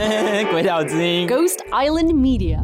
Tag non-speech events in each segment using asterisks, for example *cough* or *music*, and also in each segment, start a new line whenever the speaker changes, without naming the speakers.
*laughs* 鬼岛之音
，Ghost Island Media。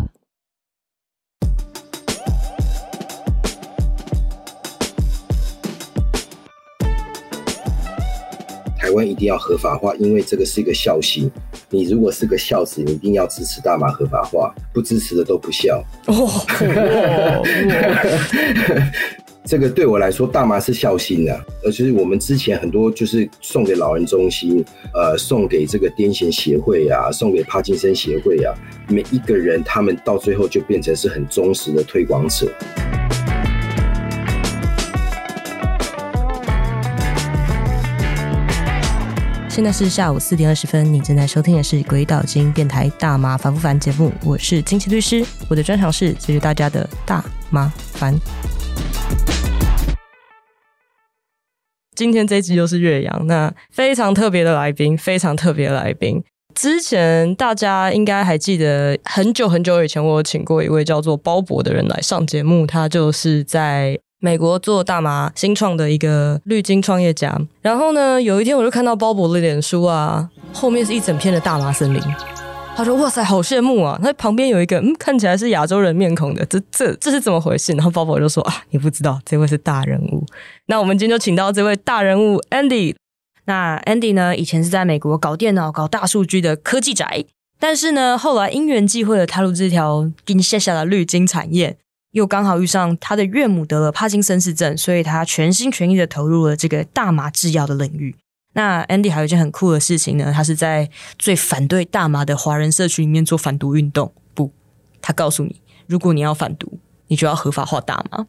台湾一定要合法化，因为这个是一个孝心。你如果是个孝子，你一定要支持大麻合法化，不支持的都不孝。哦，*laughs* 这个对我来说，大麻是孝心的，而且我们之前很多就是送给老人中心，呃，送给这个癫痫协会啊，送给帕金森协会啊，每一个人他们到最后就变成是很忠实的推广者。
现在是下午四点二十分，你正在收听的是《鬼岛之音》电台大麻烦不烦节目，我是金奇律师，我的专长是解决大家的大麻烦。今天这一集又是岳阳，那非常特别的来宾，非常特别来宾。之前大家应该还记得，很久很久以前，我有请过一位叫做鲍勃的人来上节目，他就是在。美国做大麻新创的一个绿金创业家，然后呢，有一天我就看到鲍勃的脸书啊，后面是一整片的大麻森林。他说：“哇塞，好羡慕啊！”他旁边有一个嗯，看起来是亚洲人面孔的，这这这是怎么回事？然后鲍勃就说：“啊，你不知道，这位是大人物。”那我们今天就请到这位大人物 Andy。那 Andy 呢，以前是在美国搞电脑、搞大数据的科技宅，但是呢，后来因缘际会的踏入这条金线下的绿金产业。又刚好遇上他的岳母得了帕金森氏症，所以他全心全意的投入了这个大麻制药的领域。那 Andy 还有一件很酷的事情呢，他是在最反对大麻的华人社区里面做反毒运动。不，他告诉你，如果你要反毒，你就要合法化大麻。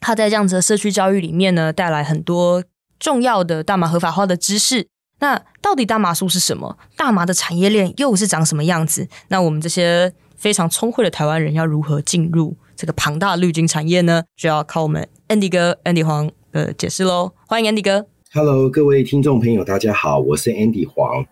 他在这样子的社区教育里面呢，带来很多重要的大麻合法化的知识。那到底大麻素是什么？大麻的产业链又是长什么样子？那我们这些非常聪慧的台湾人要如何进入？这个庞大的绿金产业呢，就要靠我们 Andy 哥 Andy 黄的解释喽。欢迎 Andy 哥。
Hello，各位听众朋友，大家好，我是 Andy 黄。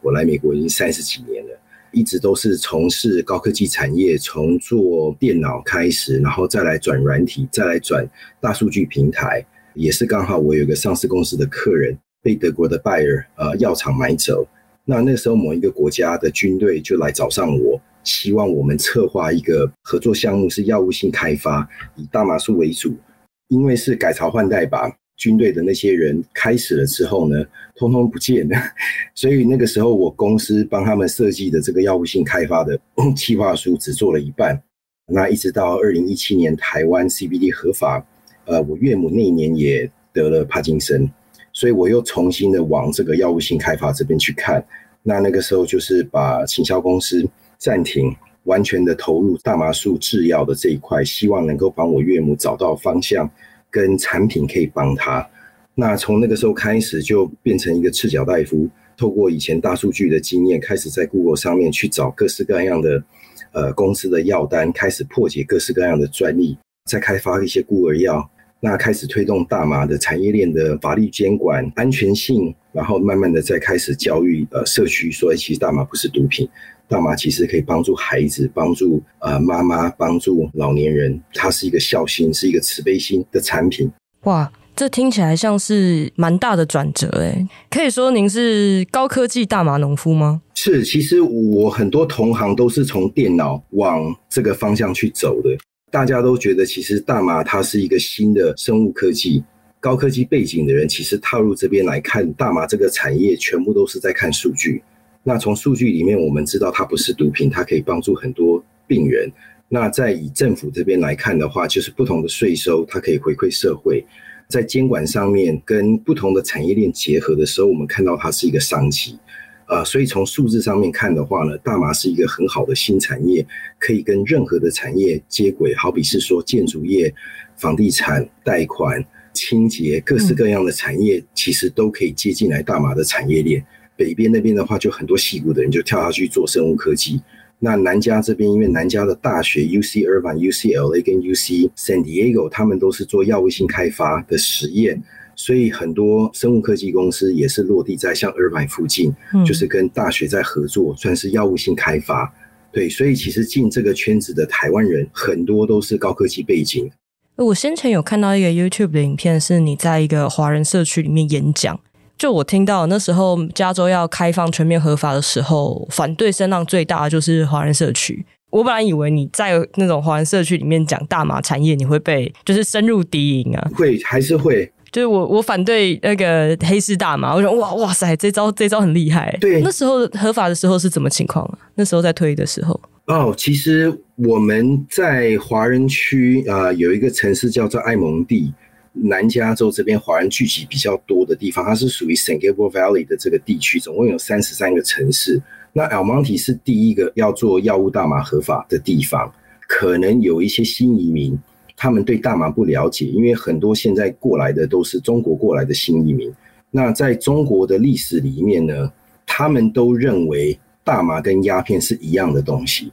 我来美国已经三十几年了，一直都是从事高科技产业，从做电脑开始，然后再来转软体，再来转大数据平台。也是刚好我有个上市公司的客人被德国的拜耳呃药厂买走，那那时候某一个国家的军队就来找上我。希望我们策划一个合作项目，是药物性开发，以大麻素为主。因为是改朝换代吧，军队的那些人开始了之后呢，通通不见了。*laughs* 所以那个时候，我公司帮他们设计的这个药物性开发的 *coughs* 计划书只做了一半。那一直到二零一七年台湾 CBD 合法，呃，我岳母那一年也得了帕金森，所以我又重新的往这个药物性开发这边去看。那那个时候就是把行销公司。暂停，完全的投入大麻素制药的这一块，希望能够帮我岳母找到方向跟产品可以帮他。那从那个时候开始，就变成一个赤脚大夫，透过以前大数据的经验，开始在 Google 上面去找各式各样的呃公司的药单，开始破解各式各样的专利，再开发一些孤儿药。那开始推动大麻的产业链的法律监管、安全性，然后慢慢的再开始教育呃社区，说其实大麻不是毒品。大麻其实可以帮助孩子，帮助呃妈妈，帮助老年人。它是一个孝心，是一个慈悲心的产品。
哇，这听起来像是蛮大的转折诶。可以说您是高科技大麻农夫吗？
是，其实我很多同行都是从电脑往这个方向去走的。大家都觉得其实大麻它是一个新的生物科技，高科技背景的人其实踏入这边来看大麻这个产业，全部都是在看数据。那从数据里面，我们知道它不是毒品，它可以帮助很多病人。那在以政府这边来看的话，就是不同的税收，它可以回馈社会。在监管上面，跟不同的产业链结合的时候，我们看到它是一个商机。呃，所以从数字上面看的话呢，大麻是一个很好的新产业，可以跟任何的产业接轨。好比是说建筑业、房地产、贷款、清洁，各式各样的产业，其实都可以接进来大麻的产业链。北边那边的话，就很多矽谷的人就跳下去做生物科技。那南加这边，因为南加的大学 UC Irvine、UCLA 跟 UC San Diego，他们都是做药物性开发的实验，所以很多生物科技公司也是落地在像 Irvine 附近，就是跟大学在合作，算是药物性开发。对，所以其实进这个圈子的台湾人很多都是高科技背景。
我先前有看到一个 YouTube 的影片，是你在一个华人社区里面演讲。就我听到那时候加州要开放全面合法的时候，反对声浪最大的就是华人社区。我本来以为你在那种华人社区里面讲大麻产业，你会被就是深入敌营啊？
会还是会？
就是我我反对那个黑市大麻，我说哇哇塞，这招这招很厉害。
对，
那时候合法的时候是怎么情况啊？那时候在推的时候。
哦，其实我们在华人区啊、呃，有一个城市叫做埃蒙蒂，南加州这边华人聚集比较多的地方，它是属于 San Gabriel Valley 的这个地区，总共有三十三个城市。那 El Monte 是第一个要做药物大麻合法的地方，可能有一些新移民，他们对大麻不了解，因为很多现在过来的都是中国过来的新移民。那在中国的历史里面呢，他们都认为大麻跟鸦片是一样的东西。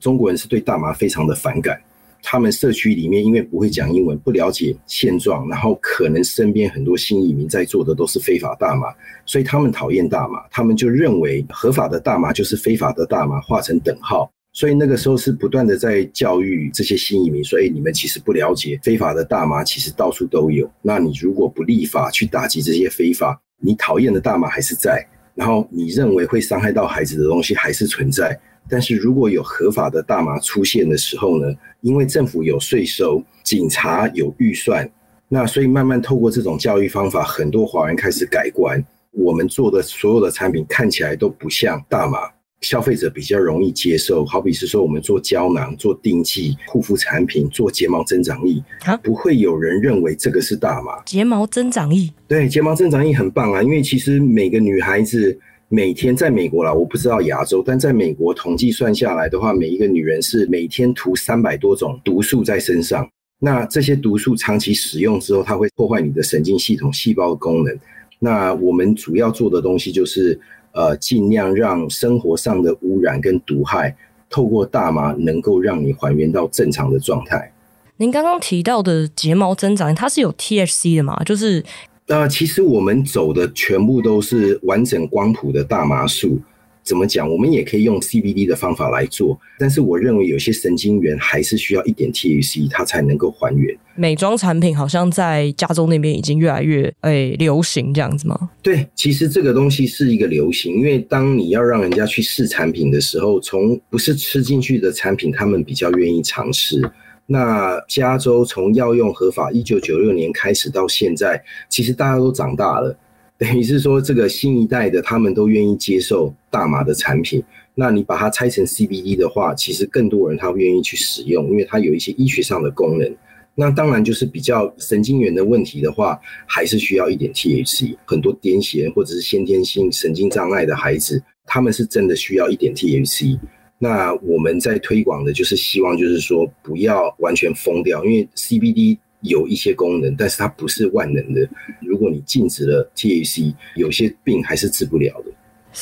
中国人是对大麻非常的反感，他们社区里面因为不会讲英文，不了解现状，然后可能身边很多新移民在做的都是非法大麻。所以他们讨厌大麻，他们就认为合法的大麻就是非法的大麻，画成等号。所以那个时候是不断的在教育这些新移民，所以你们其实不了解非法的大麻其实到处都有。那你如果不立法去打击这些非法，你讨厌的大麻还是在，然后你认为会伤害到孩子的东西还是存在。但是如果有合法的大麻出现的时候呢，因为政府有税收，警察有预算，那所以慢慢透过这种教育方法，很多华人开始改观。我们做的所有的产品看起来都不像大麻，消费者比较容易接受。好比是说，我们做胶囊、做定剂、护肤产品、做睫毛增长液，啊，不会有人认为这个是大麻。
睫毛增长液，
对，睫毛增长液很棒啊，因为其实每个女孩子每天在美国啦，我不知道亚洲，但在美国统计算下来的话，每一个女人是每天涂三百多种毒素在身上。那这些毒素长期使用之后，它会破坏你的神经系统细胞的功能。那我们主要做的东西就是，呃，尽量让生活上的污染跟毒害，透过大麻能够让你还原到正常的状态。
您刚刚提到的睫毛增长，它是有 THC 的吗？就是，
呃，其实我们走的全部都是完整光谱的大麻素。怎么讲？我们也可以用 CBD 的方法来做，但是我认为有些神经元还是需要一点 THC，它才能够还原。
美妆产品好像在加州那边已经越来越诶、欸、流行，这样子吗？
对，其实这个东西是一个流行，因为当你要让人家去试产品的时候，从不是吃进去的产品，他们比较愿意尝试。那加州从药用合法一九九六年开始到现在，其实大家都长大了。等于是说，这个新一代的他们都愿意接受大麻的产品。那你把它拆成 CBD 的话，其实更多人他愿意去使用，因为它有一些医学上的功能。那当然就是比较神经元的问题的话，还是需要一点 THC。很多癫痫或者是先天性神经障碍的孩子，他们是真的需要一点 THC。那我们在推广的就是希望，就是说不要完全封掉，因为 CBD。有一些功能，但是它不是万能的。如果你禁止了 THC，有些病还是治不了的。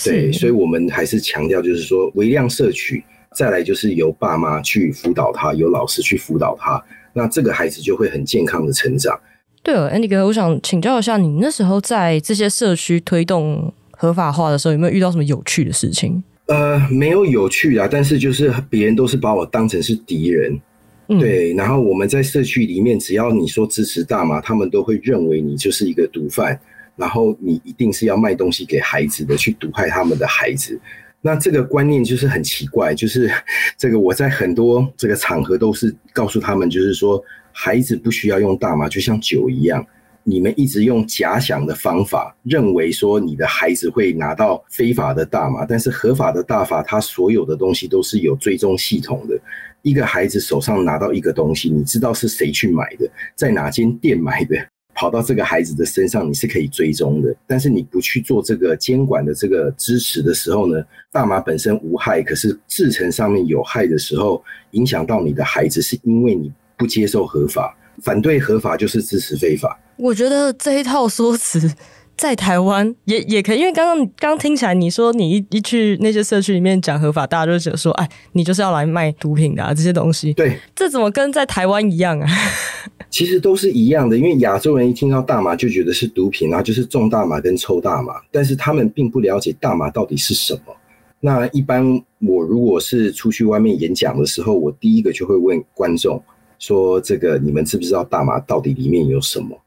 对，所以我们还是强调，就是说微量摄取，再来就是由爸妈去辅导他，由老师去辅导他，那这个孩子就会很健康的成长。
对了，Andy 哥，我想请教一下，你那时候在这些社区推动合法化的时候，有没有遇到什么有趣的事情？
呃，没有有趣的，但是就是别人都是把我当成是敌人。对，然后我们在社区里面，只要你说支持大麻，他们都会认为你就是一个毒贩，然后你一定是要卖东西给孩子的，去毒害他们的孩子。那这个观念就是很奇怪，就是 *laughs* 这个我在很多这个场合都是告诉他们，就是说孩子不需要用大麻，就像酒一样，你们一直用假想的方法，认为说你的孩子会拿到非法的大麻，但是合法的大麻，它所有的东西都是有追踪系统的。一个孩子手上拿到一个东西，你知道是谁去买的，在哪间店买的，跑到这个孩子的身上，你是可以追踪的。但是你不去做这个监管的这个支持的时候呢，大麻本身无害，可是制成上面有害的时候，影响到你的孩子，是因为你不接受合法，反对合法就是支持非法。
我觉得这一套说辞。在台湾也也可以，因为刚刚刚刚听起来你说你一一去那些社区里面讲合法，大家就觉得说，哎，你就是要来卖毒品的啊，这些东西。
对，
这怎么跟在台湾一样啊？*laughs*
其实都是一样的，因为亚洲人一听到大麻就觉得是毒品啊，就是种大麻跟抽大麻，但是他们并不了解大麻到底是什么。那一般我如果是出去外面演讲的时候，我第一个就会问观众说这个你们知不知道大麻到底里面有什么？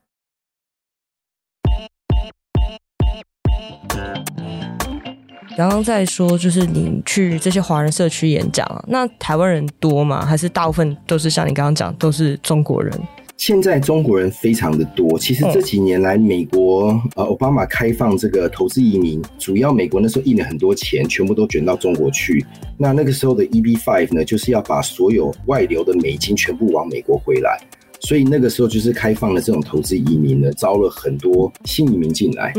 刚刚在说，就是你去这些华人社区演讲，那台湾人多吗？还是大部分都是像你刚刚讲，都是中国人？
现在中国人非常的多。其实这几年来，美国呃，奥巴马开放这个投资移民，主要美国那时候印了很多钱，全部都卷到中国去。那那个时候的 EB Five 呢，就是要把所有外流的美金全部往美国回来。所以那个时候就是开放了这种投资移民呢，招了很多新移民进来。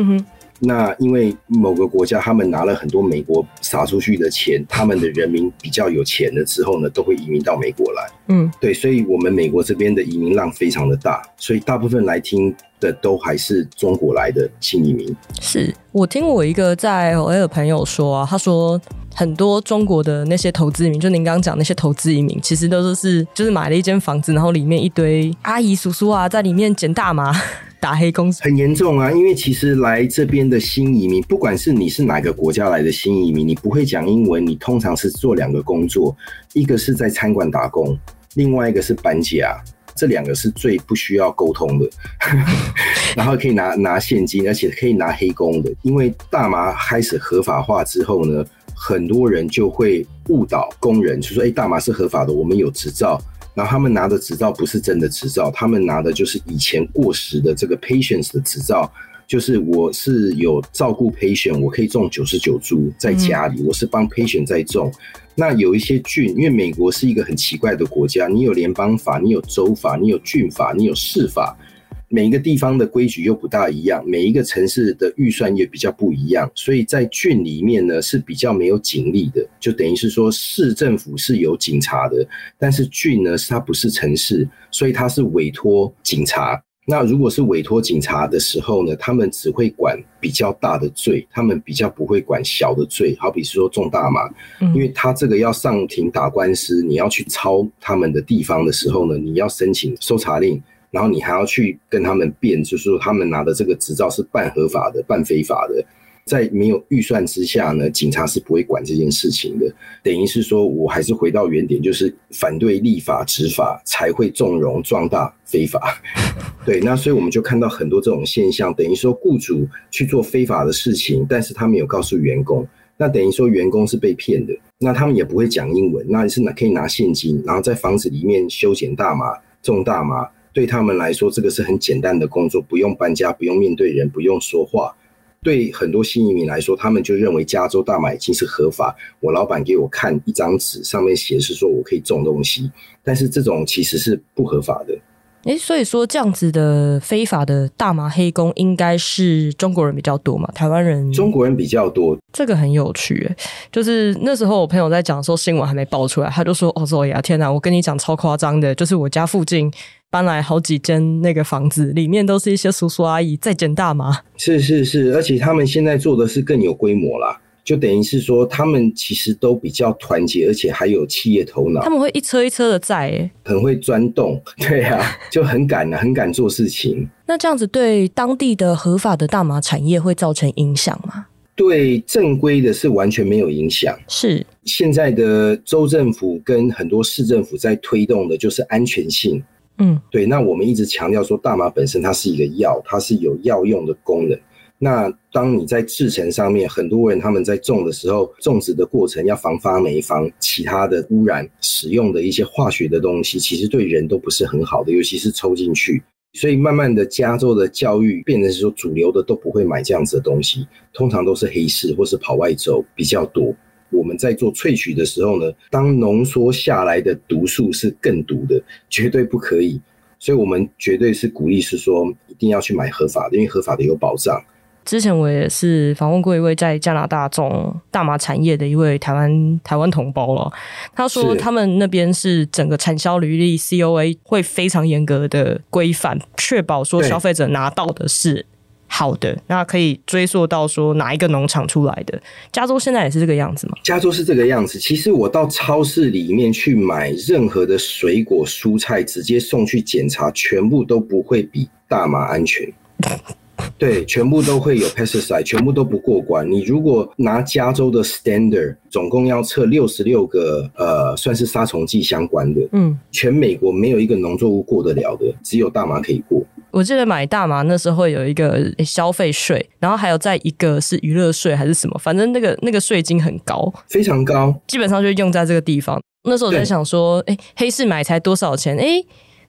那因为某个国家他们拿了很多美国撒出去的钱，他们的人民比较有钱了之后呢，都会移民到美国来。嗯，对，所以我们美国这边的移民浪非常的大，所以大部分来听的都还是中国来的新移民。
是我听我一个在 LA 的朋友说啊，他说很多中国的那些投资移民，就您刚刚讲那些投资移民，其实都是就是买了一间房子，然后里面一堆阿姨叔叔啊在里面捡大麻。打黑工
很严重啊！因为其实来这边的新移民，不管是你是哪个国家来的新移民，你不会讲英文，你通常是做两个工作，一个是在餐馆打工，另外一个是搬家，这两个是最不需要沟通的，*laughs* 然后可以拿拿现金，而且可以拿黑工的。因为大麻开始合法化之后呢，很多人就会误导工人，就说：“哎，大麻是合法的，我们有执照。”然后他们拿的执照不是真的执照，他们拿的就是以前过时的这个 patients 的执照，就是我是有照顾 patient，我可以种九十九株在家里，我是帮 patient 在种。那有一些郡，因为美国是一个很奇怪的国家，你有联邦法，你有州法，你有郡法，你有市法。每一个地方的规矩又不大一样，每一个城市的预算也比较不一样，所以在郡里面呢是比较没有警力的，就等于是说市政府是有警察的，但是郡呢是它不是城市，所以它是委托警察。那如果是委托警察的时候呢，他们只会管比较大的罪，他们比较不会管小的罪，好比是说重大嘛，因为他这个要上庭打官司，你要去抄他们的地方的时候呢，你要申请搜查令。然后你还要去跟他们辩，就是说他们拿的这个执照是半合法的、半非法的，在没有预算之下呢，警察是不会管这件事情的。等于是说我还是回到原点，就是反对立法执法，才会纵容壮大非法。*laughs* 对，那所以我们就看到很多这种现象，等于说雇主去做非法的事情，但是他没有告诉员工，那等于说员工是被骗的。那他们也不会讲英文，那是拿可以拿现金，然后在房子里面修剪大麻、种大麻。对他们来说，这个是很简单的工作，不用搬家，不用面对人，不用说话。对很多新移民来说，他们就认为加州大麻已经是合法。我老板给我看一张纸，上面写的是说我可以种东西，但是这种其实是不合法的。
诶，所以说这样子的非法的大麻黑工，应该是中国人比较多嘛？台湾人？
中国人比较多，
这个很有趣。就是那时候我朋友在讲说新闻还没爆出来，他就说：“哦，说呀，天哪！我跟你讲超夸张的，就是我家附近。”搬来好几间那个房子，里面都是一些叔叔阿姨在捡大麻。
是是是，而且他们现在做的是更有规模啦，就等于是说他们其实都比较团结，而且还有企业头脑。
他们会一车一车的载，哎，
很会钻洞，对呀、啊，*laughs* 就很敢啊，很敢做事情。
那这样子对当地的合法的大麻产业会造成影响吗？
对正规的是完全没有影响。
是
现在的州政府跟很多市政府在推动的就是安全性。
嗯，
对，那我们一直强调说，大麻本身它是一个药，它是有药用的功能。那当你在制成上面，很多人他们在种的时候，种植的过程要防发霉、防其他的污染，使用的一些化学的东西，其实对人都不是很好的，尤其是抽进去。所以慢慢的，加州的教育变成是说，主流的都不会买这样子的东西，通常都是黑市或是跑外州比较多。我们在做萃取的时候呢，当浓缩下来的毒素是更毒的，绝对不可以。所以我们绝对是鼓励是说，一定要去买合法的，因为合法的有保障。
之前我也是访问过一位在加拿大种大麻产业的一位台湾台湾同胞了，他说他们那边是整个产销履历 COA 会非常严格的规范，确保说消费者拿到的是。好的，那可以追溯到说哪一个农场出来的？加州现在也是这个样子吗？
加州是这个样子。其实我到超市里面去买任何的水果蔬菜，直接送去检查，全部都不会比大麻安全。*laughs* 对，全部都会有 pesticide，全部都不过关。你如果拿加州的 standard，总共要测六十六个呃，算是杀虫剂相关的。嗯，全美国没有一个农作物过得了的，只有大麻可以过。
我记得买大麻那时候会有一个消费税，然后还有再一个是娱乐税还是什么，反正那个那个税金很高，
非常高，
基本上就用在这个地方。那时候我在想说，哎，黑市买才多少钱？哎。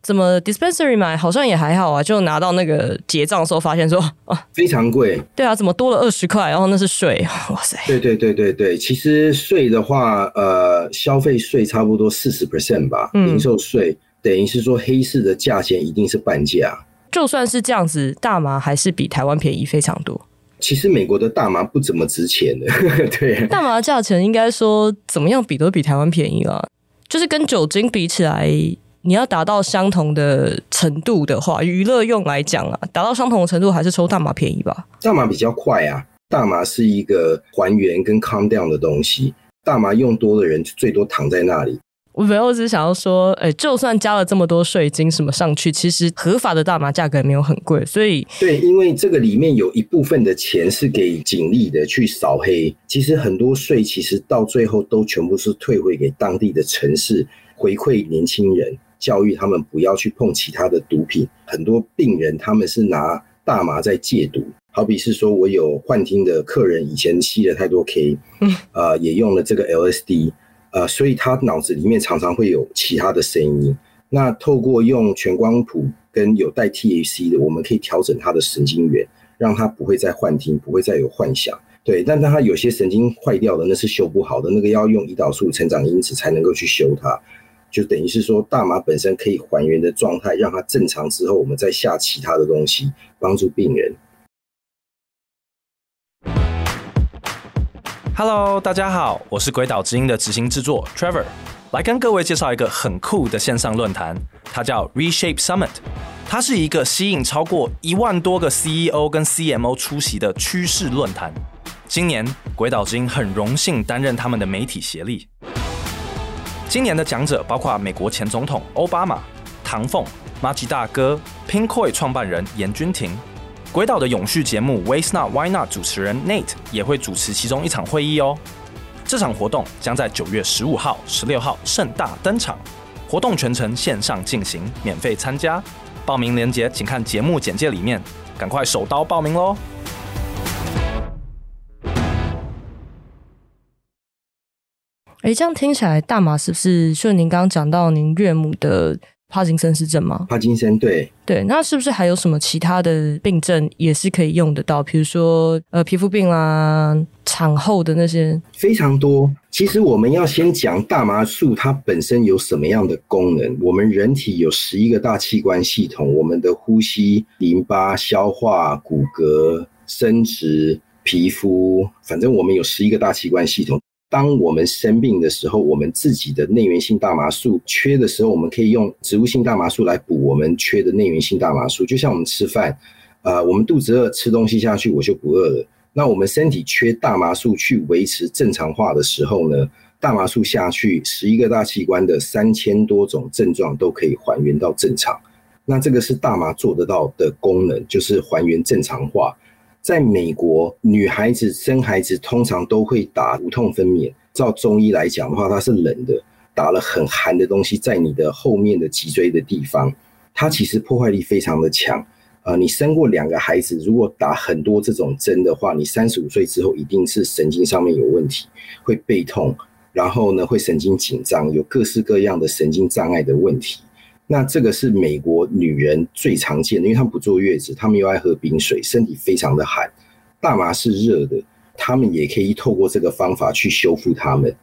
怎么 dispensary 买好像也还好啊，就拿到那个结账的时候发现说啊
非常贵，
对啊，怎么多了二十块？然后那是税，哇塞！
对对对对对，其实税的话，呃，消费税差不多四十 percent 吧，嗯、零售税等于是说黑市的价钱一定是半价。
就算是这样子，大麻还是比台湾便宜非常多。
其实美国的大麻不怎么值钱的，*laughs* 对，
大麻的价钱应该说怎么样比都比台湾便宜了，就是跟酒精比起来。你要达到相同的程度的话，娱乐用来讲啊，达到相同的程度还是抽大麻便宜吧？
大麻比较快啊，大麻是一个还原跟 calm down 的东西，大麻用多的人最多躺在那里。
我没有，只是想要说，哎、欸，就算加了这么多税金什么上去，其实合法的大麻价格也没有很贵，所以
对，因为这个里面有一部分的钱是给警力的去扫黑，其实很多税其实到最后都全部是退回给当地的城市，回馈年轻人。教育他们不要去碰其他的毒品。很多病人他们是拿大麻在戒毒，好比是说我有幻听的客人，以前吸了太多 K，嗯 *laughs* 呃，也用了这个 LSD，呃，所以他脑子里面常常会有其他的声音。那透过用全光谱跟有带 TAC 的，我们可以调整他的神经元，让他不会再幻听，不会再有幻想。对，但当他有些神经坏掉的，那是修不好的，那个要用胰岛素成长因子才能够去修它。就等于是说，大麻本身可以还原的状态，让它正常之后，我们再下其他的东西帮助病人。
Hello，大家好，我是鬼岛之音的执行制作 Trevor，来跟各位介绍一个很酷的线上论坛，它叫 Reshape Summit，它是一个吸引超过一万多个 CEO 跟 CMO 出席的趋势论坛。今年鬼岛之音很荣幸担任他们的媒体协力。今年的讲者包括美国前总统欧巴马、唐凤、麻吉大哥、Pinkoi 创办人严君廷、鬼岛的永续节目 Waste Not Why Not 主持人 Nate 也会主持其中一场会议哦。这场活动将在九月十五号、十六号盛大登场，活动全程线上进行，免费参加。报名链接请看节目简介里面，赶快手刀报名喽！
哎，这样听起来，大麻是不是就您刚刚讲到您岳母的帕金森氏症吗？
帕金森，对
对，那是不是还有什么其他的病症也是可以用得到？比如说呃，皮肤病啦，产后的那些，
非常多。其实我们要先讲大麻素它本身有什么样的功能。我们人体有十一个大器官系统，我们的呼吸、淋巴、消化、骨骼、生殖、皮肤，反正我们有十一个大器官系统。当我们生病的时候，我们自己的内源性大麻素缺的时候，我们可以用植物性大麻素来补我们缺的内源性大麻素。就像我们吃饭，呃，我们肚子饿，吃东西下去，我就不饿了。那我们身体缺大麻素去维持正常化的时候呢，大麻素下去，十一个大器官的三千多种症状都可以还原到正常。那这个是大麻做得到的功能，就是还原正常化。在美国，女孩子生孩子通常都会打无痛分娩。照中医来讲的话，它是冷的，打了很寒的东西在你的后面的脊椎的地方，它其实破坏力非常的强。呃，你生过两个孩子，如果打很多这种针的话，你三十五岁之后一定是神经上面有问题，会背痛，然后呢会神经紧张，有各式各样的神经障碍的问题。那这个是美国女人最常见的，因为她们不坐月子，她们又爱喝冰水，身体非常的寒。大麻是热的，她们也可以透过这个方法去修复它们。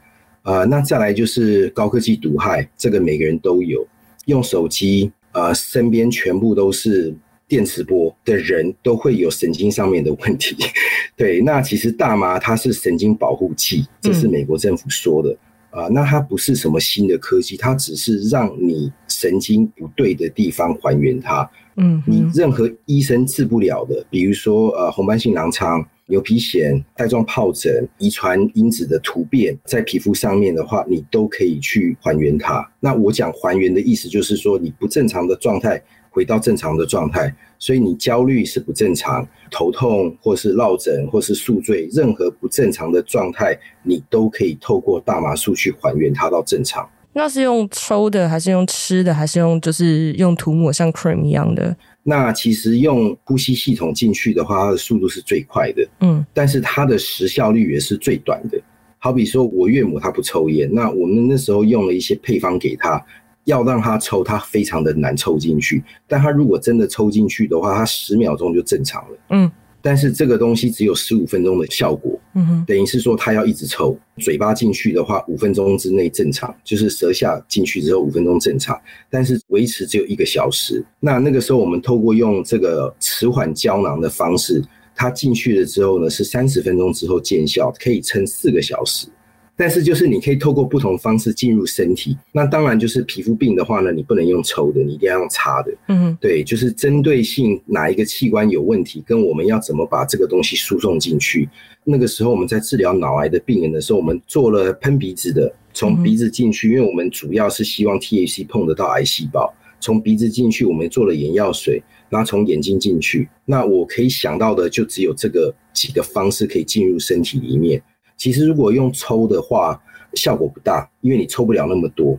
呃，那再来就是高科技毒害，这个每个人都有。用手机，呃，身边全部都是电磁波的人，都会有神经上面的问题。*laughs* 对，那其实大麻它是神经保护剂，这是美国政府说的。嗯啊，那它不是什么新的科技，它只是让你神经不对的地方还原它。嗯，你任何医生治不了的，比如说呃红斑性狼疮、牛皮癣、带状疱疹、遗传因子的突变在皮肤上面的话，你都可以去还原它。那我讲还原的意思就是说，你不正常的状态。回到正常的状态，所以你焦虑是不正常，头痛或是落枕或是宿醉，任何不正常的状态，你都可以透过大麻素去还原它到正常。
那是用抽的，还是用吃的，还是用就是用涂抹像 cream 一样的？
那其实用呼吸系统进去的话，它的速度是最快的，
嗯，
但是它的时效率也是最短的。好比说我岳母她不抽烟，那我们那时候用了一些配方给她，要让它抽，它非常的难抽进去。但它如果真的抽进去的话，它十秒钟就正常了，
嗯。
但是这个东西只有十五分钟的效果，
嗯哼，
等于是说他要一直抽，嘴巴进去的话，五分钟之内正常，就是舌下进去之后五分钟正常，但是维持只有一个小时。那那个时候我们透过用这个迟缓胶囊的方式，它进去了之后呢，是三十分钟之后见效，可以撑四个小时。但是就是你可以透过不同方式进入身体，那当然就是皮肤病的话呢，你不能用抽的，你一定要用擦的。
嗯，
对，就是针对性哪一个器官有问题，跟我们要怎么把这个东西输送进去。那个时候我们在治疗脑癌的病人的时候，我们做了喷鼻子的，从鼻子进去，因为我们主要是希望 THC 碰得到癌细胞，从鼻子进去，我们做了眼药水，然后从眼睛进去。那我可以想到的就只有这个几个方式可以进入身体里面。其实如果用抽的话，效果不大，因为你抽不了那么多，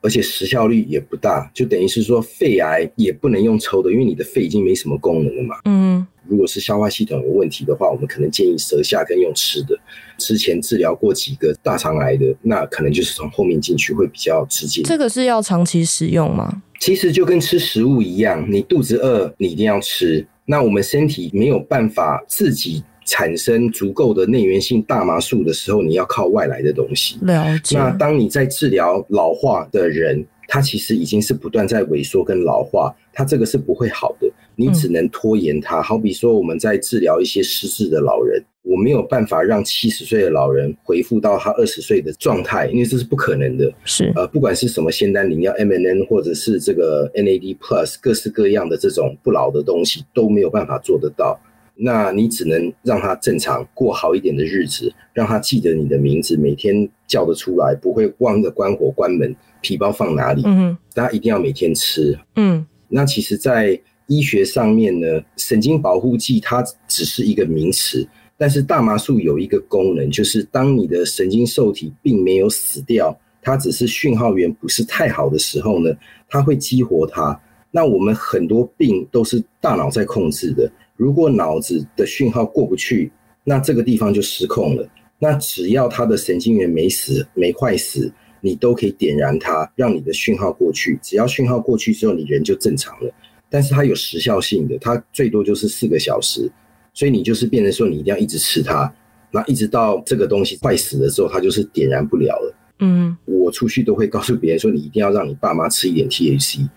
而且时效率也不大，就等于是说肺癌也不能用抽的，因为你的肺已经没什么功能了嘛。
嗯，
如果是消化系统有问题的话，我们可能建议舌下跟用吃的。之前治疗过几个大肠癌的，那可能就是从后面进去会比较直接。
这个是要长期使用吗？
其实就跟吃食物一样，你肚子饿，你一定要吃。那我们身体没有办法自己。产生足够的内源性大麻素的时候，你要靠外来的东西。
了解。
那当你在治疗老化的人，他其实已经是不断在萎缩跟老化，他这个是不会好的，你只能拖延他。嗯、好比说我们在治疗一些失智的老人，我没有办法让七十岁的老人恢复到他二十岁的状态，因为这是不可能的。
是
呃，不管是什么仙丹灵药 MNN 或者是这个 NAD Plus，各式各样的这种不老的东西都没有办法做得到。那你只能让他正常过好一点的日子，让他记得你的名字，每天叫得出来，不会忘了关火关门，皮包放哪里。嗯，大家一定要每天吃。
嗯，
那其实，在医学上面呢，神经保护剂它只是一个名词，但是大麻素有一个功能，就是当你的神经受体并没有死掉，它只是讯号源不是太好的时候呢，它会激活它。那我们很多病都是大脑在控制的。如果脑子的讯号过不去，那这个地方就失控了。那只要他的神经元没死、没坏死，你都可以点燃它，让你的讯号过去。只要讯号过去之后，你人就正常了。但是它有时效性的，它最多就是四个小时。所以你就是变成说，你一定要一直吃它，那一直到这个东西坏死了之后，它就是点燃不了了。
嗯，
我出去都会告诉别人说，你一定要让你爸妈吃一点 THC。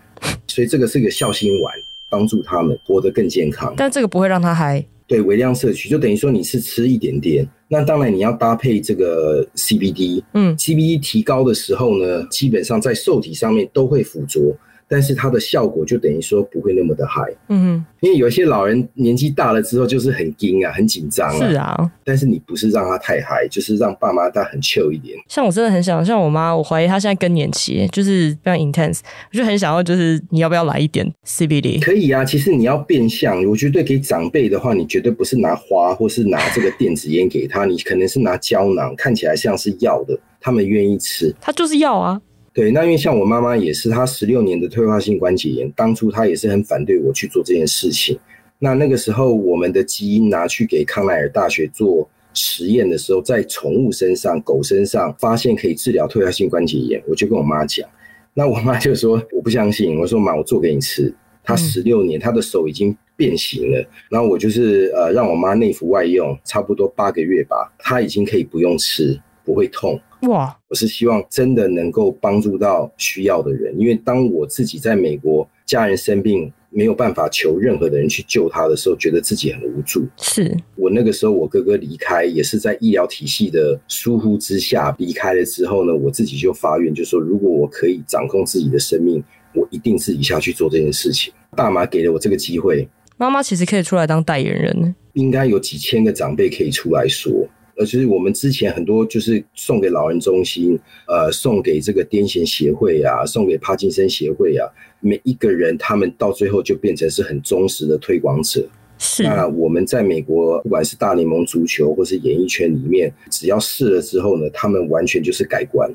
所以这个是一个孝心丸。帮助他们活得更健康，
但这个不会让他嗨。
对，微量摄取就等于说你是吃一点点，那当然你要搭配这个 CBD，
嗯
，CBD 提高的时候呢，基本上在受体上面都会附着。但是它的效果就等于说不会那么的嗨，
嗯哼，
因为有些老人年纪大了之后就是很惊啊，很紧张啊，
是啊，
但是你不是让他太嗨，就是让爸妈他很 chill 一点。
像我真的很想，像我妈，我怀疑她现在更年期，就是非常 intense，我就很想要，就是你要不要来一点 CBD？
可以啊，其实你要变相，我觉得给长辈的话，你绝对不是拿花或是拿这个电子烟给他，你可能是拿胶囊，看起来像是药的，他们愿意吃，
他就是药啊。
对，那因为像我妈妈也是，她十六年的退化性关节炎，当初她也是很反对我去做这件事情。那那个时候，我们的基因拿去给康奈尔大学做实验的时候，在宠物身上、狗身上发现可以治疗退化性关节炎，我就跟我妈讲，那我妈就说我不相信，我说妈，我做给你吃。她十六年，她的手已经变形了，然后我就是呃让我妈内服外用，差不多八个月吧，她已经可以不用吃，不会痛。
哇！
我是希望真的能够帮助到需要的人，因为当我自己在美国，家人生病没有办法求任何的人去救他的时候，觉得自己很无助。
是
我那个时候，我哥哥离开也是在医疗体系的疏忽之下离开了之后呢，我自己就发愿，就说如果我可以掌控自己的生命，我一定自己下去做这件事情。大麻给了我这个机会，
妈妈其实可以出来当代言人，
应该有几千个长辈可以出来说。呃，就是我们之前很多就是送给老人中心，呃，送给这个癫痫协会啊，送给帕金森协会啊，每一个人他们到最后就变成是很忠实的推广者。
是。
那我们在美国，不管是大联盟足球或是演艺圈里面，只要试了之后呢，他们完全就是改观。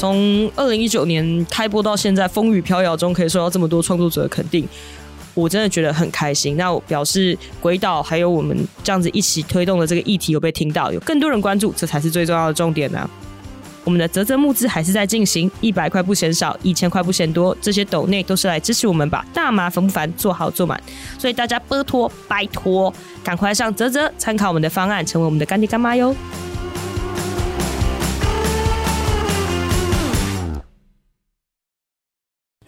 从二零一九年开播到现在，风雨飘摇中可以受到这么多创作者的肯定，我真的觉得很开心。那我表示鬼岛还有我们这样子一起推动的这个议题有被听到，有更多人关注，这才是最重要的重点呢、我们的泽泽募资还是在进行，一百块不嫌少，一千块不嫌多，这些斗内都是来支持我们把大麻烦不烦做好做满，所以大家拜托拜托，赶快上泽泽参考我们的方案，成为我们的干爹干妈哟。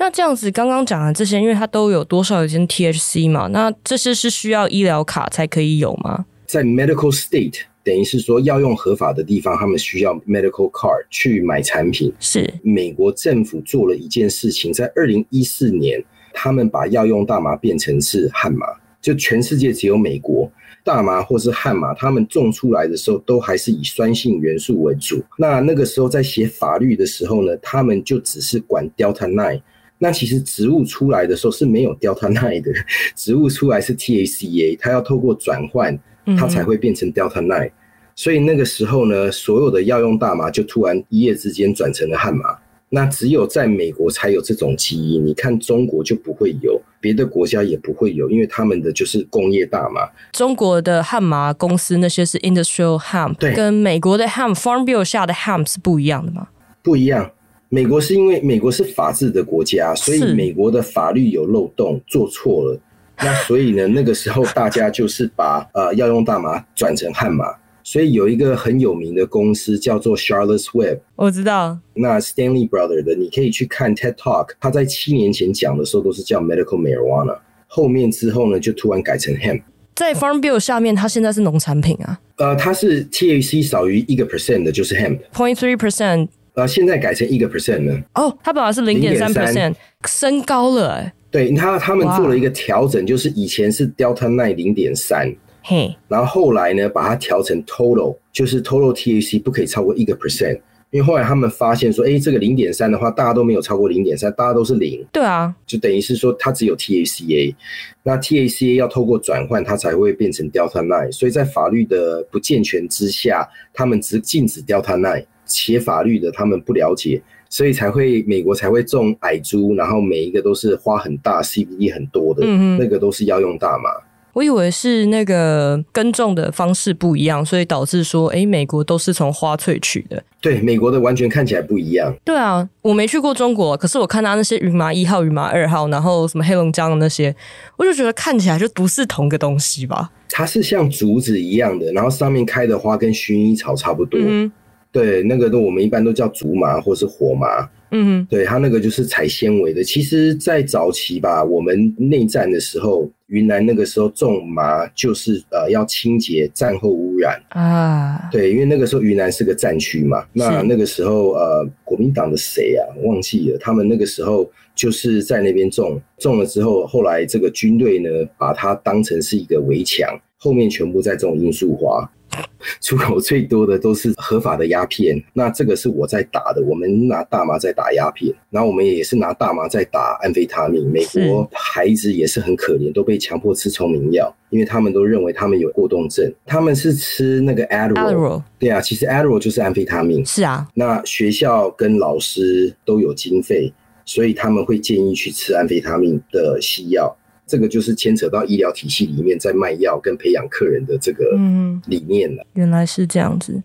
那这样子刚刚讲的这些，因为它都有多少有些 THC 嘛，那这些是需要医疗卡才可以有吗？
在 medical state。等于是说，要用合法的地方，他们需要 medical card 去买产品。
是
美国政府做了一件事情，在二零一四年，他们把药用大麻变成是汉麻，就全世界只有美国大麻或是汉麻，他们种出来的时候都还是以酸性元素为主。那那个时候在写法律的时候呢，他们就只是管 Delta Nine。那其实植物出来的时候是没有 Delta Nine 的，*laughs* 植物出来是 TACA，它要透过转换。它才会变成 Delta Nine，所以那个时候呢，所有的药用大麻就突然一夜之间转成了汉麻。那只有在美国才有这种基因，你看中国就不会有，别的国家也不会有，因为他们的就是工业大麻。
中国的汉麻公司那些是 Industrial Hemp，对，跟美国的 Hemp Farm Bill 下的 Hemp 是不一样的吗？
不一样，美国是因为美国是法治的国家，所以美国的法律有漏洞，做错了。那所以呢，那个时候大家就是把呃药用大麻转成汉麻，所以有一个很有名的公司叫做 Charlotte's Web，
我知道。
那 Stanley Brother 的，你可以去看 TED Talk，他在七年前讲的时候都是叫 Medical Marijuana，后面之后呢就突然改成 Hemp。
在 Farm Bill 下面，它现在是农产品啊。
呃，它是 THC 少于一个 percent 的，就是 Hemp，point
three percent。
呃，现在改成一个 percent 了。
哦，它本来是零点三 percent，升高了哎。
对他，他们做了一个调整，就是以前是 Delta Nine 零点三，
嘿，
然后后来呢，把它调成 Total，就是 Total T A C 不可以超过一个 percent，因为后来他们发现说，哎，这个零点三的话，大家都没有超过零点三，大家都是零，
对啊，
就等于是说它只有 TACA，那 TACA 要透过转换，它才会变成 Delta Nine，所以在法律的不健全之下，他们只禁止 Delta Nine，写法律的他们不了解。所以才会美国才会种矮株，然后每一个都是花很大、CBD 很多的，嗯，那个都是药用大麻。
我以为是那个耕种的方式不一样，所以导致说，哎，美国都是从花萃取的。
对，美国的完全看起来不一样。
对啊，我没去过中国，可是我看到那些云麻一号、云麻二号，然后什么黑龙江的那些，我就觉得看起来就不是同个东西吧？
它是像竹子一样的，然后上面开的花跟薰衣草差不多。嗯。对，那个都我们一般都叫竹麻或是火麻，
嗯哼，
对，它那个就是采纤维的。其实，在早期吧，我们内战的时候，云南那个时候种麻就是呃要清洁战后污染
啊。
对，因为那个时候云南是个战区嘛，那那个时候呃国民党的谁啊忘记了，他们那个时候就是在那边种，种了之后，后来这个军队呢把它当成是一个围墙，后面全部在种罂粟花。*laughs* 出口最多的都是合法的鸦片，那这个是我在打的。我们拿大麻在打鸦片，然后我们也是拿大麻在打安非他命。美国孩子也是很可怜，都被强迫吃聪明药，因为他们都认为他们有过动症。他们是吃那个 Adderall，对啊，其实 Adderall 就是安非他命。
是啊，
那学校跟老师都有经费，所以他们会建议去吃安非他命的西药。这个就是牵扯到医疗体系里面在卖药跟培养客人的这个理念了。
原来是这样子。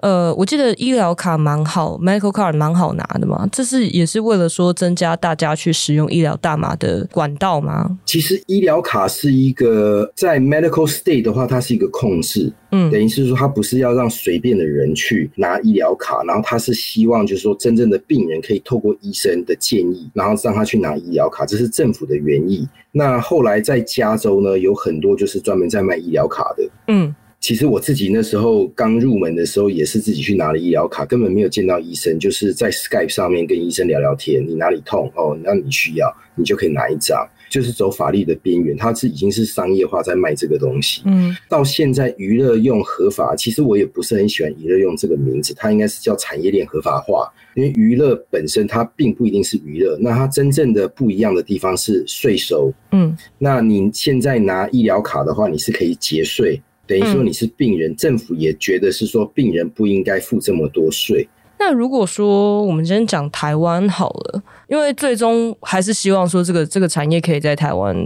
呃，我记得医疗卡蛮好，medical card 蛮好拿的嘛。这是也是为了说增加大家去使用医疗大麻的管道吗？
其实医疗卡是一个在 medical state 的话，它是一个控制，嗯，等于是说它不是要让随便的人去拿医疗卡，然后它是希望就是说真正的病人可以透过医生的建议，然后让他去拿医疗卡，这是政府的原意。那后来在加州呢，有很多就是专门在卖医疗卡的，
嗯。
其实我自己那时候刚入门的时候，也是自己去拿了医疗卡，根本没有见到医生，就是在 Skype 上面跟医生聊聊天。你哪里痛哦？那你需要，你就可以拿一张，就是走法律的边缘。它是已经是商业化在卖这个东西。
嗯，
到现在娱乐用合法，其实我也不是很喜欢娱乐用这个名字，它应该是叫产业链合法化。因为娱乐本身它并不一定是娱乐，那它真正的不一样的地方是税收。
嗯，
那你现在拿医疗卡的话，你是可以节税。等于说你是病人，嗯，政府也觉得是说病人不应该付这么多税，
那如果说我们今天讲台湾好了，因为最终还是希望说这个这个产业可以在台湾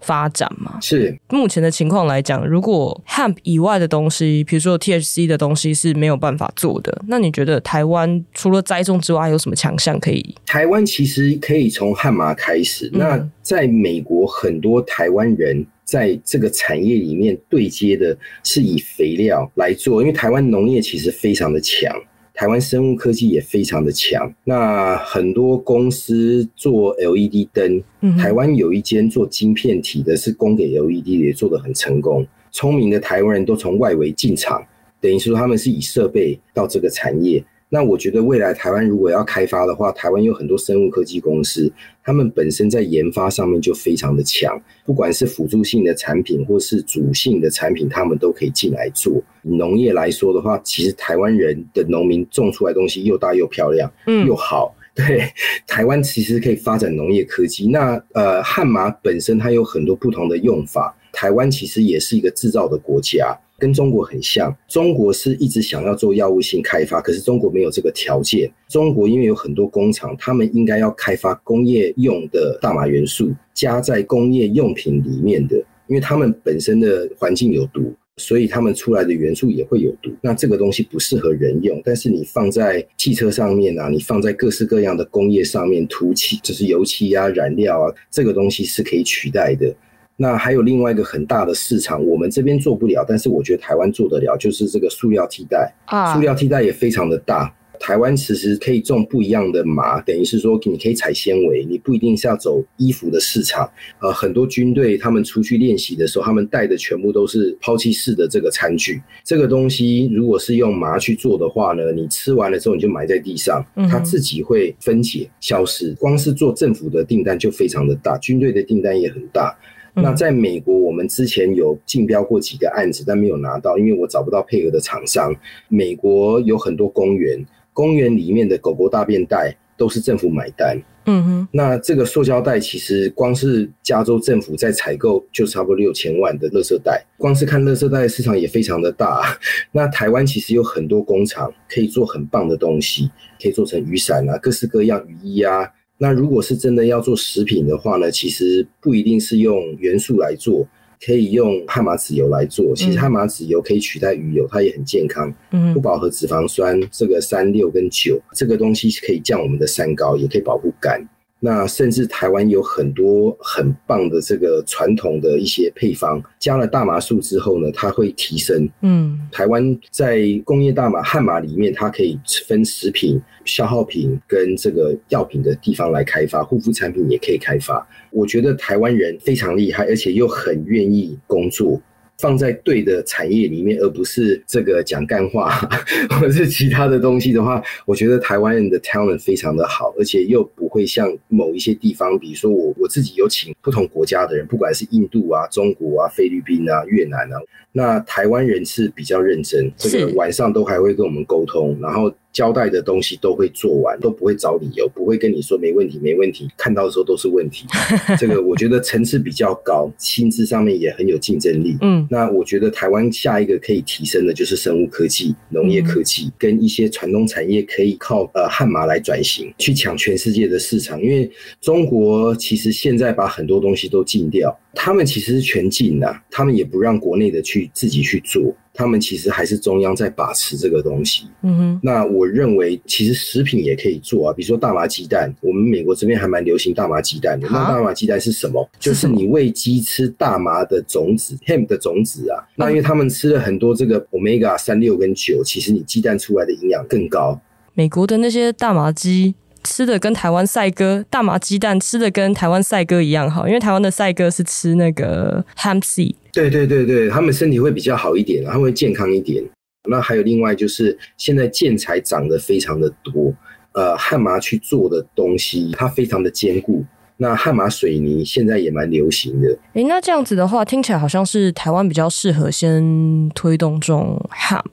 发展嘛。
是
目前的情况来讲，如果 hemp 以外的东西，比如说 THC 的东西是没有办法做的，那你觉得台湾除了栽种之外，还有什么强项可以？
台湾其实可以从汉麻开始。嗯、那在美国，很多台湾人在这个产业里面对接的是以肥料来做，因为台湾农业其实非常的强。台湾生物科技也非常的强，那很多公司做 LED 灯，台湾有一间做晶片体的，是供给 LED 的，也做得很成功。聪明的台湾人都从外围进场，等于说他们是以设备到这个产业。那我觉得未来台湾如果要开发的话，台湾有很多生物科技公司，他们本身在研发上面就非常的强，不管是辅助性的产品或是主性的产品，他们都可以进来做。以农业来说的话，其实台湾人的农民种出来的东西又大又漂亮，嗯，又好。对，台湾其实可以发展农业科技。那呃，汉麻本身它有很多不同的用法，台湾其实也是一个制造的国家。跟中国很像，中国是一直想要做药物性开发，可是中国没有这个条件。中国因为有很多工厂，他们应该要开发工业用的大麻元素，加在工业用品里面的，因为他们本身的环境有毒，所以他们出来的元素也会有毒。那这个东西不适合人用，但是你放在汽车上面啊，你放在各式各样的工业上面涂漆，就是油漆啊、燃料啊，这个东西是可以取代的。那还有另外一个很大的市场，我们这边做不了，但是我觉得台湾做得了，就是这个塑料替代啊，塑料替代也非常的大。台湾其实可以种不一样的麻，等于是说你可以采纤维，你不一定是要走衣服的市场。呃，很多军队他们出去练习的时候，他们带的全部都是抛弃式的这个餐具。这个东西如果是用麻去做的话呢，你吃完了之后你就埋在地上，它自己会分解消失。光是做政府的订单就非常的大，军队的订单也很大。那在美国，我们之前有竞标过几个案子，但没有拿到，因为我找不到配合的厂商。美国有很多公园，公园里面的狗狗大便袋都是政府买单。嗯哼，那这个塑胶袋其实光是加州政府在采购就差不多六千万的垃圾袋，光是看垃圾袋的市场也非常的大。*laughs* 那台湾其实有很多工厂可以做很棒的东西，可以做成雨伞啊，各式各样雨衣啊。那如果是真的要做食品的话呢，其实不一定是用元素来做，可以用汉麻籽油来做。其实汉麻籽油可以取代鱼油，它也很健康。嗯，不饱和脂肪酸这个三六跟九这个东西是可以降我们的三高，也可以保护肝。那甚至台湾有很多很棒的这个传统的一些配方，加了大麻素之后呢，它会提升。嗯，台湾在工业大麻汉麻里面，它可以分食品、消耗品跟这个药品的地方来开发，护肤产品也可以开发。我觉得台湾人非常厉害，而且又很愿意工作。放在对的产业里面，而不是这个讲干话 *laughs* 或者是其他的东西的话，我觉得台湾人的 talent 非常的好，而且又不会像某一些地方，比如说我我自己有请不同国家的人，不管是印度啊、中国啊、菲律宾啊、越南啊，那台湾人是比较认真，这个晚上都还会跟我们沟通，然后。交代的东西都会做完，都不会找理由，不会跟你说没问题，没问题。看到的时候都是问题。*laughs* 这个我觉得层次比较高，薪资上面也很有竞争力。嗯，那我觉得台湾下一个可以提升的就是生物科技、农业科技，嗯、跟一些传统产业可以靠呃悍马来转型，去抢全世界的市场。因为中国其实现在把很多东西都禁掉，他们其实是全禁的，他们也不让国内的去自己去做。他们其实还是中央在把持这个东西。嗯哼，那我认为其实食品也可以做啊，比如说大麻鸡蛋，我们美国这边还蛮流行大麻鸡蛋的。那大麻鸡蛋是什么？就是你喂鸡吃大麻的种子，hemp 的种子啊。那因为他们吃了很多这个 omega 三六跟九，其实你鸡蛋出来的营养更高。
美国的那些大麻鸡。吃的跟台湾赛鸽大麻鸡蛋吃的跟台湾赛鸽一样好，因为台湾的赛鸽是吃那个 hemp seed。
对对对对，他们身体会比较好一点，他们会健康一点。那还有另外就是现在建材涨得非常的多，呃，汉麻去做的东西它非常的坚固。那汉麻水泥现在也蛮流行的。
诶，那这样子的话听起来好像是台湾比较适合先推动这种 hemp。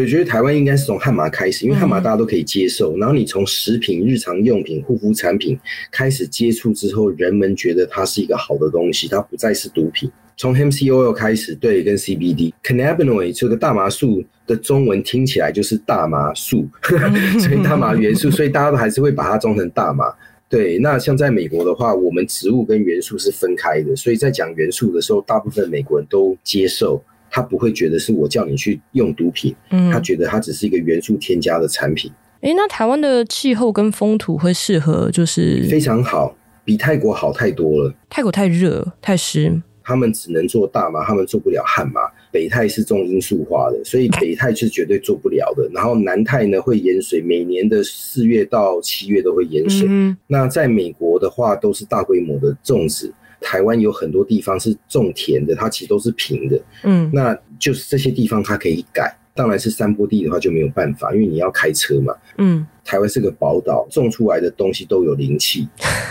我觉得台湾应该是从汉麻开始，因为汉麻大家都可以接受。然后你从食品、日常用品、护肤产品开始接触之后，人们觉得它是一个好的东西，它不再是毒品。从 hemp oil 开始，对，跟 CBD cannabinoid 这个大麻素的中文听起来就是大麻素，*laughs* 所以大麻元素，所以大家都还是会把它装成大麻。对，那像在美国的话，我们植物跟元素是分开的，所以在讲元素的时候，大部分美国人都接受。他不会觉得是我叫你去用毒品，嗯，他觉得它只是一个元素添加的产品。
哎、欸，那台湾的气候跟风土会适合，就是
非常好，比泰国好太多了。
泰国太热太湿，
他们只能做大麻，他们做不了旱麻。北泰是重罂粟花的，所以北泰是绝对做不了的。然后南泰呢会淹水，每年的四月到七月都会淹水。嗯、那在美国的话，都是大规模的种植。台湾有很多地方是种田的，它其实都是平的，嗯，那就是这些地方它可以改。当然是山坡地的话就没有办法，因为你要开车嘛，嗯。台湾是个宝岛，种出来的东西都有灵气。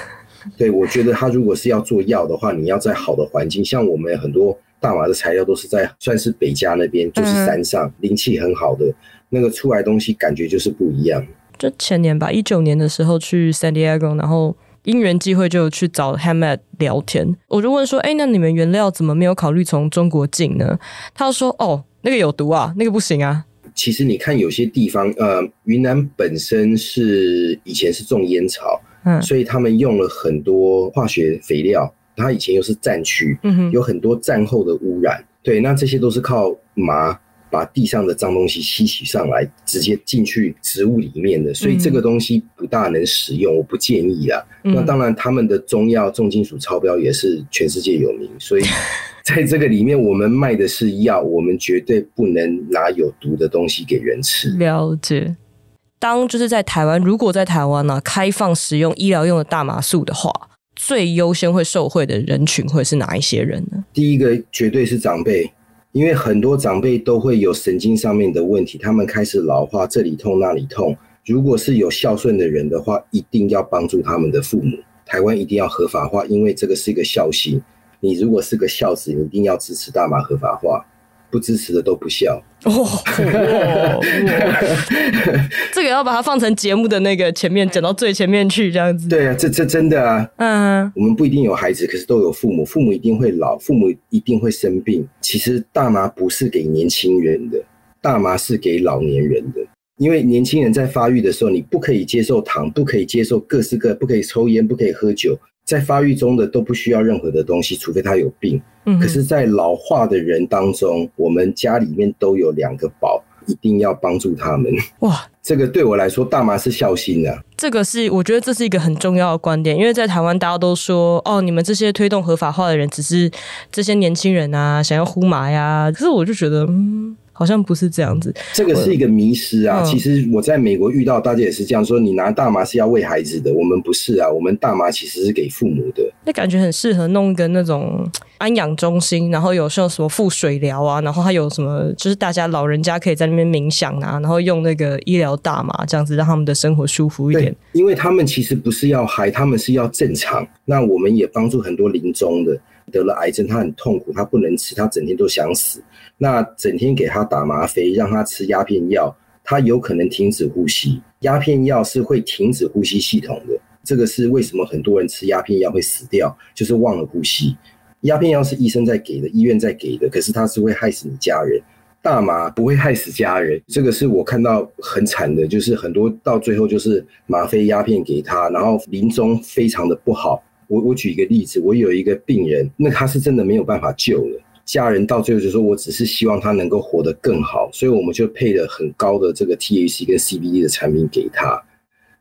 *laughs* 对，我觉得它如果是要做药的话，你要在好的环境，像我们很多大麻的材料都是在算是北加那边，就是山上灵气很好的那个出来东西，感觉就是不一样。
就前年吧，一九年的时候去 San Diego，然后。因缘际会就去找 Hamed 聊天，我就问说：“哎、欸，那你们原料怎么没有考虑从中国进呢？”他说：“哦，那个有毒啊，那个不行啊。”
其实你看有些地方，呃，云南本身是以前是种烟草，嗯，所以他们用了很多化学肥料，它以前又是战区，嗯哼，有很多战后的污染，对，那这些都是靠麻。把地上的脏东西吸取上来，直接进去植物里面的，所以这个东西不大能使用，我不建议啊。嗯、那当然，他们的中药重金属超标也是全世界有名，所以 *laughs* 在这个里面，我们卖的是药，我们绝对不能拿有毒的东西给人吃。
了解。当就是在台湾，如果在台湾呢、啊，开放使用医疗用的大麻素的话，最优先会受惠的人群会是哪一些人呢？
第一个绝对是长辈。因为很多长辈都会有神经上面的问题，他们开始老化，这里痛那里痛。如果是有孝顺的人的话，一定要帮助他们的父母。台湾一定要合法化，因为这个是一个孝心。你如果是个孝子，你一定要支持大麻合法化。不支持的都不笑哦，*laughs*
这个要把它放成节目的那个前面讲到最前面去，这样子。
对啊，这这真的啊，嗯，我们不一定有孩子，可是都有父母，父母一定会老，父母一定会生病。其实大麻不是给年轻人的，大麻是给老年人的，因为年轻人在发育的时候，你不可以接受糖，不可以接受各式各，不可以抽烟，不可以喝酒。在发育中的都不需要任何的东西，除非他有病。嗯，可是，在老化的人当中，我们家里面都有两个宝，一定要帮助他们。哇，*laughs* 这个对我来说，大麻是孝心啊。
这个是我觉得这是一个很重要的观点，因为在台湾大家都说，哦，你们这些推动合法化的人，只是这些年轻人啊，想要呼麻呀。可是我就觉得，嗯。好像不是这样子，
这个是一个迷失啊。其实我在美国遇到大家也是这样说：你拿大麻是要喂孩子的，我们不是啊，我们大麻其实是给父母的。
那感觉很适合弄一个那种安养中心，然后有时候什么腹水疗啊，然后还有什么就是大家老人家可以在那边冥想啊，然后用那个医疗大麻这样子，让他们的生活舒服一点。
因为他们其实不是要嗨，他们是要正常。那我们也帮助很多临终的得了癌症，他很痛苦，他不能吃，他整天都想死。那整天给他打吗啡，让他吃鸦片药，他有可能停止呼吸。鸦片药是会停止呼吸系统的，这个是为什么很多人吃鸦片药会死掉，就是忘了呼吸。鸦片药是医生在给的，医院在给的，可是它是会害死你家人。大麻不会害死家人，这个是我看到很惨的，就是很多到最后就是吗啡鸦片给他，然后临终非常的不好。我我举一个例子，我有一个病人，那他是真的没有办法救了。家人到最后就说：“我只是希望他能够活得更好，所以我们就配了很高的这个 THC 跟 CBD 的产品给他。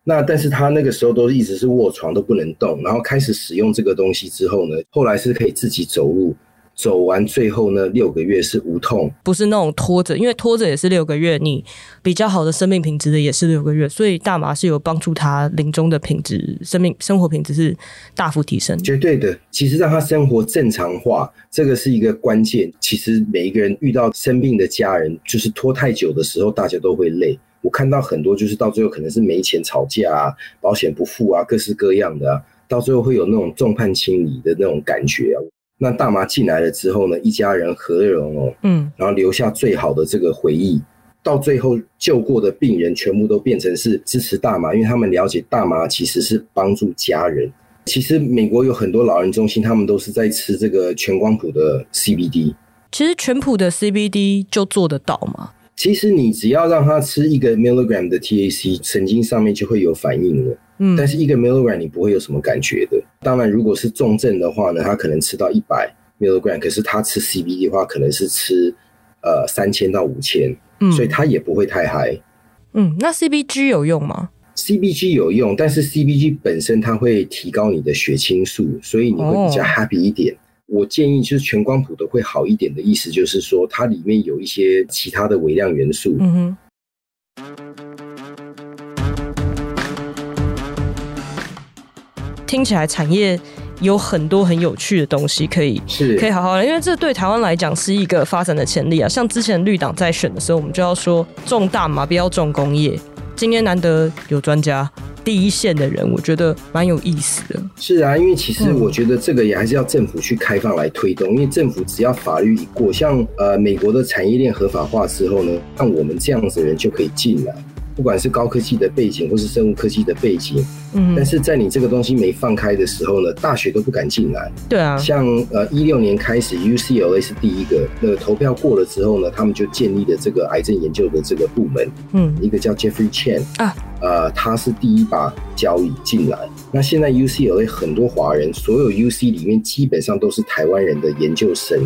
那但是他那个时候都一直是卧床都不能动，然后开始使用这个东西之后呢，后来是可以自己走路。”走完最后呢，六个月是无痛，
不是那种拖着，因为拖着也是六个月，你比较好的生命品质的也是六个月，所以大麻是有帮助他临终的品质、生命生活品质是大幅提升，
绝对的。其实让他生活正常化，这个是一个关键。其实每一个人遇到生病的家人，就是拖太久的时候，大家都会累。我看到很多就是到最后可能是没钱吵架啊，保险不付啊，各式各样的啊，到最后会有那种众叛亲离的那种感觉啊。那大麻进来了之后呢，一家人和融哦，嗯，然后留下最好的这个回忆，到最后救过的病人全部都变成是支持大麻，因为他们了解大麻其实是帮助家人。其实美国有很多老人中心，他们都是在吃这个全光谱的 CBD。
其实全谱的 CBD 就做得到吗？
其实你只要让他吃一个 milligram 的 TAC，神经上面就会有反应了。嗯，但是一个 milligram 你不会有什么感觉的。当然，如果是重症的话呢，他可能吃到一百 milligram，可是他吃 CBD 的话，可能是吃呃三千到五千，嗯，所以他也不会太嗨。
嗯，那 CBG 有用吗
？CBG 有用，但是 CBG 本身它会提高你的血清素，所以你会比较 happy 一点。哦我建议就是全光谱的会好一点的意思，就是说它里面有一些其他的微量元素。嗯哼。
听起来产业有很多很有趣的东西可以是可以好好的，因为这对台湾来讲是一个发展的潜力啊。像之前绿党在选的时候，我们就要说重大嘛，不要重工业。今天难得有专家。第一线的人，我觉得蛮有意思的。
是啊，因为其实我觉得这个也还是要政府去开放来推动。嗯、因为政府只要法律一过，像呃美国的产业链合法化之后呢，像我们这样子的人就可以进来。不管是高科技的背景，或是生物科技的背景，嗯，但是在你这个东西没放开的时候呢，大学都不敢进来。
对啊，
像呃一六年开始，UCLA 是第一个，那个投票过了之后呢，他们就建立了这个癌症研究的这个部门，嗯，一个叫 Jeffrey Chen 啊，呃，他是第一把交椅进来。那现在 UCLA 很多华人，所有 UC 里面基本上都是台湾人的研究生，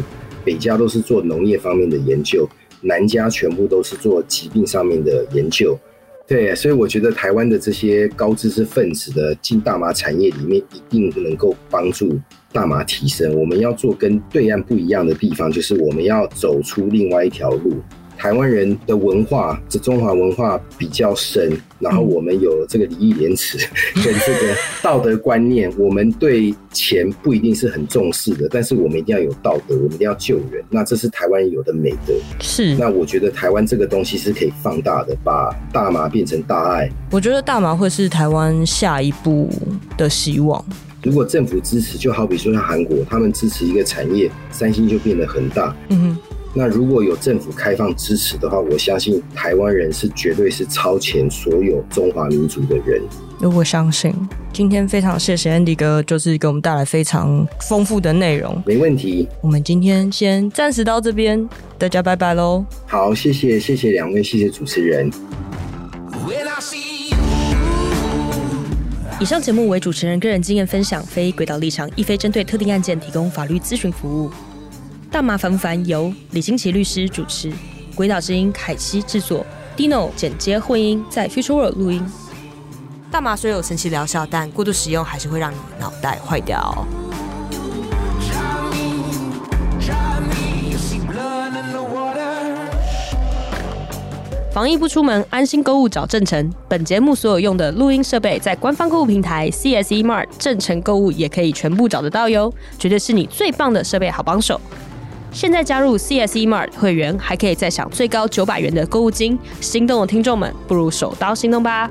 北家都是做农业方面的研究，南家全部都是做疾病上面的研究。对，所以我觉得台湾的这些高知识分子的进大麻产业里面，一定能够帮助大麻提升。我们要做跟对岸不一样的地方，就是我们要走出另外一条路。台湾人的文化，这中华文化比较深，然后我们有这个礼义廉耻 *laughs* 跟这个道德观念，我们对钱不一定是很重视的，但是我们一定要有道德，我们一定要救人，那这是台湾有的美德。
是，
那我觉得台湾这个东西是可以放大的，把大麻变成大爱。
我觉得大麻会是台湾下一步的希望。
如果政府支持，就好比说像韩国，他们支持一个产业，三星就变得很大。嗯哼。那如果有政府开放支持的话，我相信台湾人是绝对是超前所有中华民族的人。
我相信今天非常谢谢 Andy 哥，就是给我们带来非常丰富的内容。
没问题，
我们今天先暂时到这边，大家拜拜喽。
好，谢谢谢谢两位，谢谢主持人。
以上节目为主持人个人经验分享，非轨道立场，亦非针对特定案件提供法律咨询服务。大麻烦不烦？由李新奇律师主持，鬼岛之音凯西制作，Dino 剪接混音，在 Future World 录音。大麻虽有神奇疗效，但过度使用还是会让你脑袋坏掉。防疫不出门，安心购物找正成。本节目所有用的录音设备，在官方购物平台 CSE Mart 正成购物也可以全部找得到哟，绝对是你最棒的设备好帮手。现在加入 CSE Mart 会员，还可以再享最高九百元的购物金。心动的听众们，不如手刀行动吧！